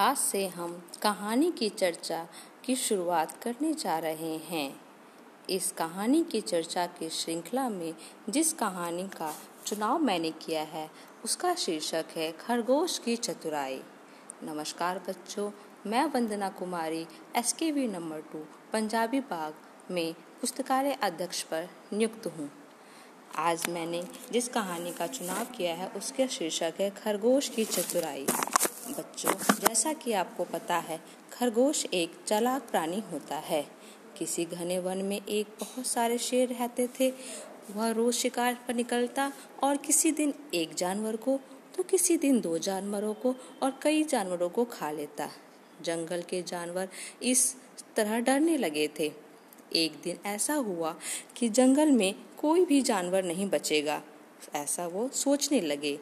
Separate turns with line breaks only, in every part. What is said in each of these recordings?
आज से हम कहानी की चर्चा की शुरुआत करने जा रहे हैं। इस कहानी की चर्चा की श्रृंखला में जिस कहानी का चुनाव मैंने किया है, उसका शीर्षक है खरगोश की चतुराई। नमस्कार बच्चों, मैं Vandana Kumari S K V number two, Punjabi Bagh में पुस्तकालय अध्यक्ष पर नियुक्त हूँ। आज मैंने जिस कहानी का चुनाव किया है, उसका शीर्षक है खरगोश की चतुराई। जैसा कि आपको पता है, खरगोश एक चालाक प्राणी होता है। किसी घने वन में एक बहुत सारे शेर रहते थे। वह रोज शिकार पर निकलता और किसी दिन एक जानवर को तो किसी दिन दो जानवरों को और कई जानवरों को खा लेता। जंगल के जानवर इस तरह डरने लगे थे। एक दिन ऐसा हुआ कि जंगल में कोई भी जानवर नहीं बचेगा। ऐसा वो सोचने लगे।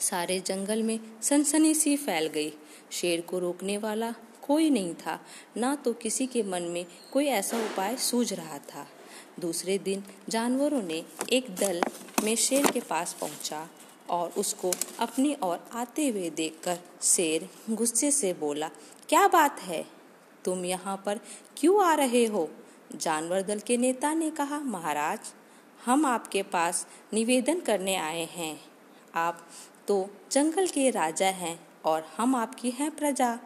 सारे जंगल में सनसनी सी फैल गई। शेर को रोकने वाला कोई नहीं था, ना तो किसी के मन में कोई ऐसा उपाय सूझ रहा था। दूसरे दिन जानवरों ने एक दल में शेर के पास पहुँचा और उसको अपनी ओर आते हुए देखकर शेर गुस्से से बोला, क्या बात है? तुम यहाँ पर क्यों आ रहे हो? जानवर दल के नेता ने कहा, महाराज, हम आपके पास निवेदन करने आए हैं। आप तो जंगल के राजा हैं और हम आपकी हैं प्रजा।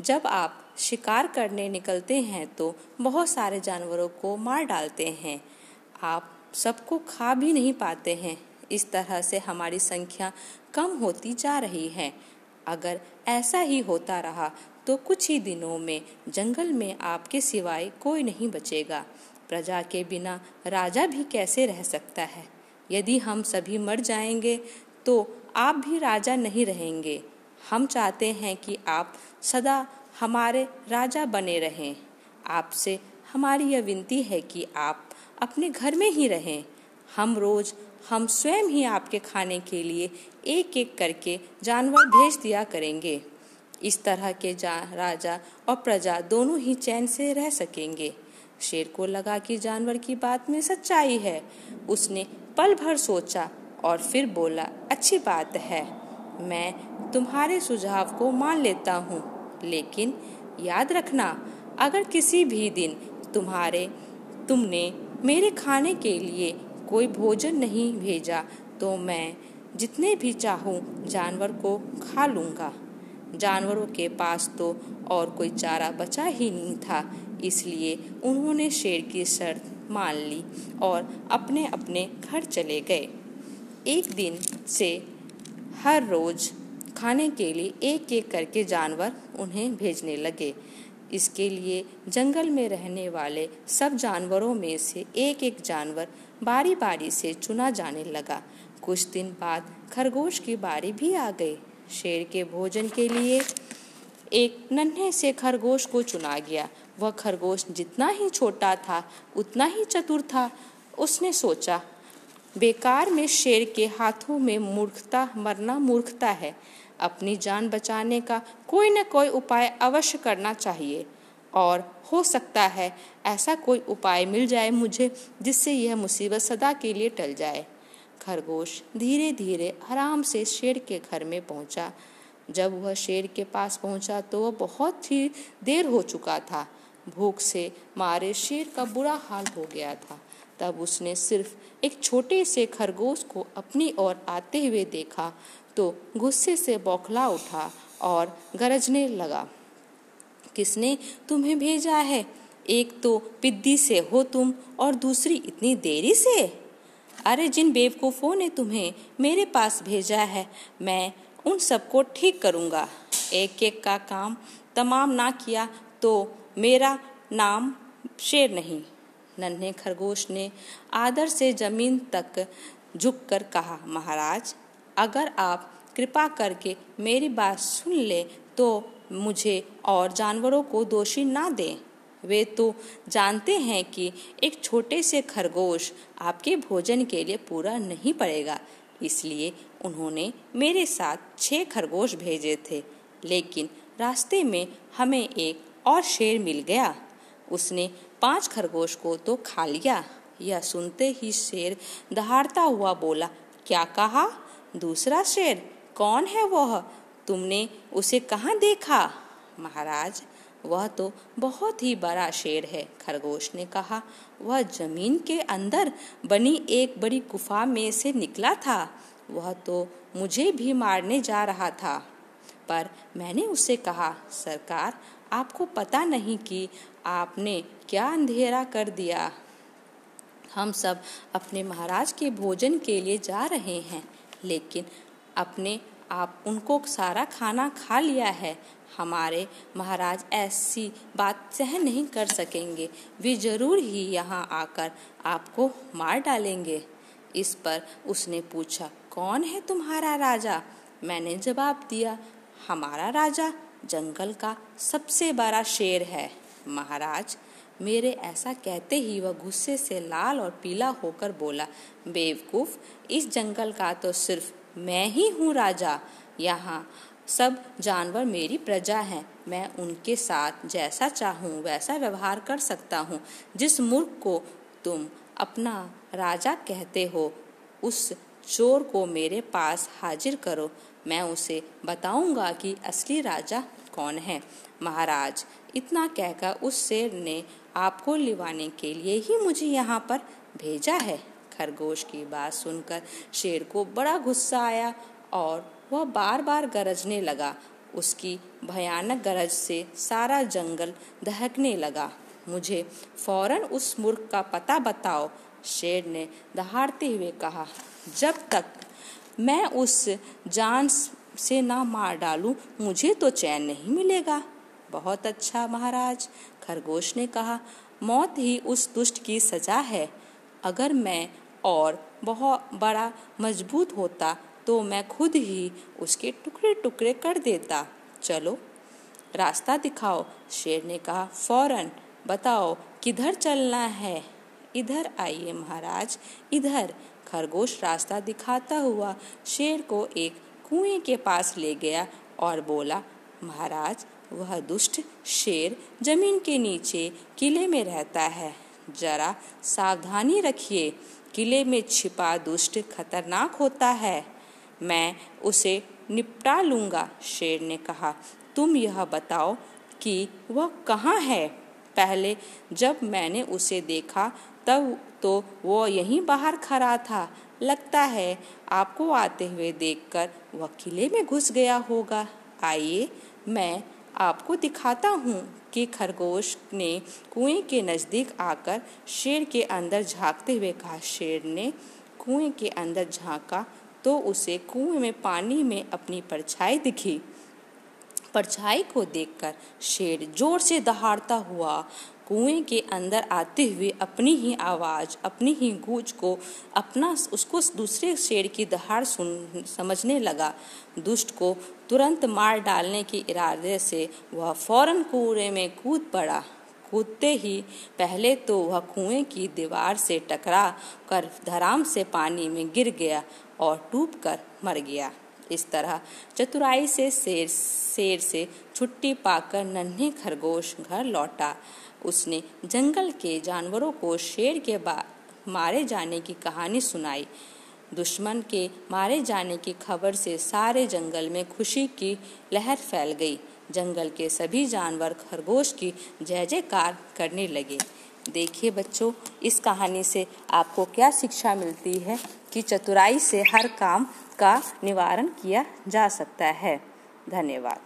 जब आप शिकार करने निकलते हैं तो बहुत सारे जानवरों को मार डालते हैं। आप सबको खा भी नहीं पाते हैं। इस तरह से हमारी संख्या कम होती जा रही है। अगर ऐसा ही होता रहा तो कुछ ही दिनों में जंगल में आपके सिवाय कोई नहीं बचेगा। प्रजा के बिना राजा भी कैसे रह सकता है? यदि हम सभी मर जाएँगे तो आप भी राजा नहीं रहेंगे। हम चाहते हैं कि आप सदा हमारे राजा बने रहें। आपसे हमारी यह विनती है कि आप अपने घर में ही रहें। हम रोज, हम स्वयं ही आपके खाने के लिए एक एक करके जानवर भेज दिया करेंगे। इस तरह के जा, राजा और प्रजा दोनों ही चैन से रह सकेंगे। शेर को लगा कि जानवर की बात में सच्चाई है। उसने पल भर सोचा और फिर बोला, अच्छी बात है। मैं तुम्हारे सुझाव को मान लेता हूँ। लेकिन याद रखना, अगर किसी भी दिन तुम्हारे, तुमने मेरे खाने के लिए कोई भोजन नहीं भेजा तो मैं जितने भी चाहूँ जानवर को खा लूँगा। जानवरों के पास तो और कोई चारा बचा ही नहीं था, इसलिए उन्होंने शेर की शर्त मान ली और अपने अपने घर चले गए। एक दिन से हर रोज खाने के लिए एक एक करके जानवर उन्हें भेजने लगे। इसके लिए जंगल में रहने वाले सब जानवरों में से एक एक जानवर बारी बारी से चुना जाने लगा। कुछ दिन बाद खरगोश की बारी भी आ गई। शेर के भोजन के लिए एक नन्हे से खरगोश को चुना गया। वह खरगोश जितना ही छोटा था, उतना ही चतुर था, उसने सोचा बेकार में शेर के हाथों में मूर्खता, मरना मूर्खता है। अपनी जान बचाने का कोई न कोई उपाय अवश्य करना चाहिए। और हो सकता है ऐसा कोई उपाय मिल जाए मुझे जिससे यह मुसीबत सदा के लिए टल जाए। खरगोश धीरे धीरे आराम से शेर के घर में पहुँचा। जब वह शेर के पास पहुँचा तो वह बहुत ही देर हो चुका था। भूख से मारे शेर का बुरा हाल हो गया था। तब उसने सिर्फ़ एक छोटे से खरगोश को अपनी ओर आते हुए देखा तो गुस्से से बौखला उठा और गरजने लगा, किसने तुम्हें भेजा है? एक तो पिद्दी से हो तुम और दूसरी इतनी देरी से? अरे, जिन बेवकूफ़ों ने तुम्हें मेरे पास भेजा है, मैं उन सबको ठीक करूँगा। एक एक का काम तमाम ना किया तो मेरा नाम शेर नहीं। नन्हे खरगोश ने आदर से ज़मीन तक झुककर कहा, महाराज, अगर आप कृपा करके मेरी बात सुन ले तो मुझे और जानवरों को दोषी ना दें। वे तो जानते हैं कि एक छोटे से खरगोश आपके भोजन के लिए पूरा नहीं पड़ेगा, इसलिए उन्होंने मेरे साथ छह खरगोश भेजे थे। लेकिन रास्ते में हमें एक और शेर मिल गया। उसने पाँच खरगोश को तो खा लिया। यह सुनते ही शेर दहाड़ता हुआ बोला, क्या कहा? दूसरा शेर? कौन है वह? तुमने उसे कहाँ देखा? महाराज, वह तो बहुत ही बड़ा शेर है, खरगोश ने कहा। वह ज़मीन के अंदर बनी एक बड़ी गुफा में से निकला था। वह तो मुझे भी मारने जा रहा था। पर मैंने उससे कहा, सरकार, आपको पता नहीं कि आपने क्या अंधेरा कर दिया? हम सब अपने महाराज के भोजन के लिए जा रहे हैं, लेकिन अपने आप उनको सारा खाना खा लिया है। हमारे महाराज ऐसी बात सहन नहीं कर सकेंगे। वे ज़रूर ही यहाँ आकर आपको मार डालेंगे। इस पर उसने पूछा, कौन है तुम्हारा राजा? मैंने जवाब दिया, हमारा राजा जंगल का सबसे बड़ा शेर है। महाराज, मेरे ऐसा कहते ही वह गुस्से से लाल और पीला होकर बोला, बेवकूफ़, इस जंगल का तो सिर्फ़ मैं ही हूँ राजा। यहाँ सब जानवर मेरी प्रजा हैं। मैं उनके साथ जैसा चाहूँ, वैसा व्यवहार कर सकता हूँ। जिस मूर्ख को तुम अपना राजा कहते हो, उस चोर को मेरे पास हाजिर करो। मैं उसे बताऊँगा कि असली राजा कौन है। महाराज इतना कहकर उस शेर ने आपको लिवाने के लिए ही मुझे यहाँ पर भेजा है। खरगोश की बात सुनकर शेर को बड़ा गुस्सा आया और वह बार बार गरजने लगा। उसकी भयानक गरज से सारा जंगल दहकने लगा। मुझे फ़ौरन उस मूर्ख का पता बताओ, शेर ने दहाड़ते हुए कहा। जब तक मैं उस जान से ना मार डालूं, मुझे तो चैन नहीं मिलेगा। बहुत अच्छा महाराज। खरगोश ने कहा, मौत ही उस दुष्ट की सजा है। अगर मैं और बहुत बड़ा मज़बूत होता तो मैं खुद ही उसके टुकड़े टुकड़े कर देता। चलो, रास्ता दिखाओ। शेर ने कहा, फ़ौरन, बताओ, किधर चलना है? इधर आइए, महाराज, इधर। खरगोश रास्ता दिखाता हुआ शेर को एक कुएँ के पास ले गया और बोला, महाराज वह दुष्ट शेर ज़मीन के नीचे किले में रहता है। जरा सावधानी रखिए, किले में छिपा दुष्ट खतरनाक होता है। मैं उसे निपटा लूँगा, शेर ने कहा। तुम यह बताओ कि वह कहाँ है? पहले जब मैंने उसे देखा, तब तो वो यहीं बाहर खड़ा था। लगता है आपको आते हुए देखकर वह किले में घुस गया होगा। आइए, मैं आपको दिखाता हूँ कि खरगोश ने कुएँ के नज़दीक आकर शेर के अंदर झांकते हुए कहा, शेर ने कुएँ के अंदर झांका तो उसे कुएँ में पानी में अपनी परछाई दिखी। परछाई को देखकर शेर ज़ोर से दहाड़ता हुआ कुएँ के अंदर आते हुए अपनी ही आवाज़, अपनी ही गूंज को अपना उसको दूसरे शेर की दहाड़ सुन, समझने लगा। दुष्ट को तुरंत मार डालने के इरादे से वह फ़ौरन कुएँ में कूद पड़ा। कूदते ही पहले तो वह कुएँ की दीवार से टकरा कर धराम से पानी में गिर गया और डूब कर मर गया। इस तरह। चतुराई से शेर शेर से छुट्टी पाकर नन्हे खरगोश घर लौटा। उसने जंगल के जानवरों को शेर के मारे जाने की कहानी सुनाई। दुश्मन के मारे जाने की खबर से सारे जंगल में खुशी की लहर फैल गई। जंगल के सभी जानवर खरगोश की जय जयकार करने लगे। देखिए बच्चों, इस कहानी से आपको क्या शिक्षा मिलती है कि चतुराई से हर काम का निवारण किया जा सकता है। धन्यवाद।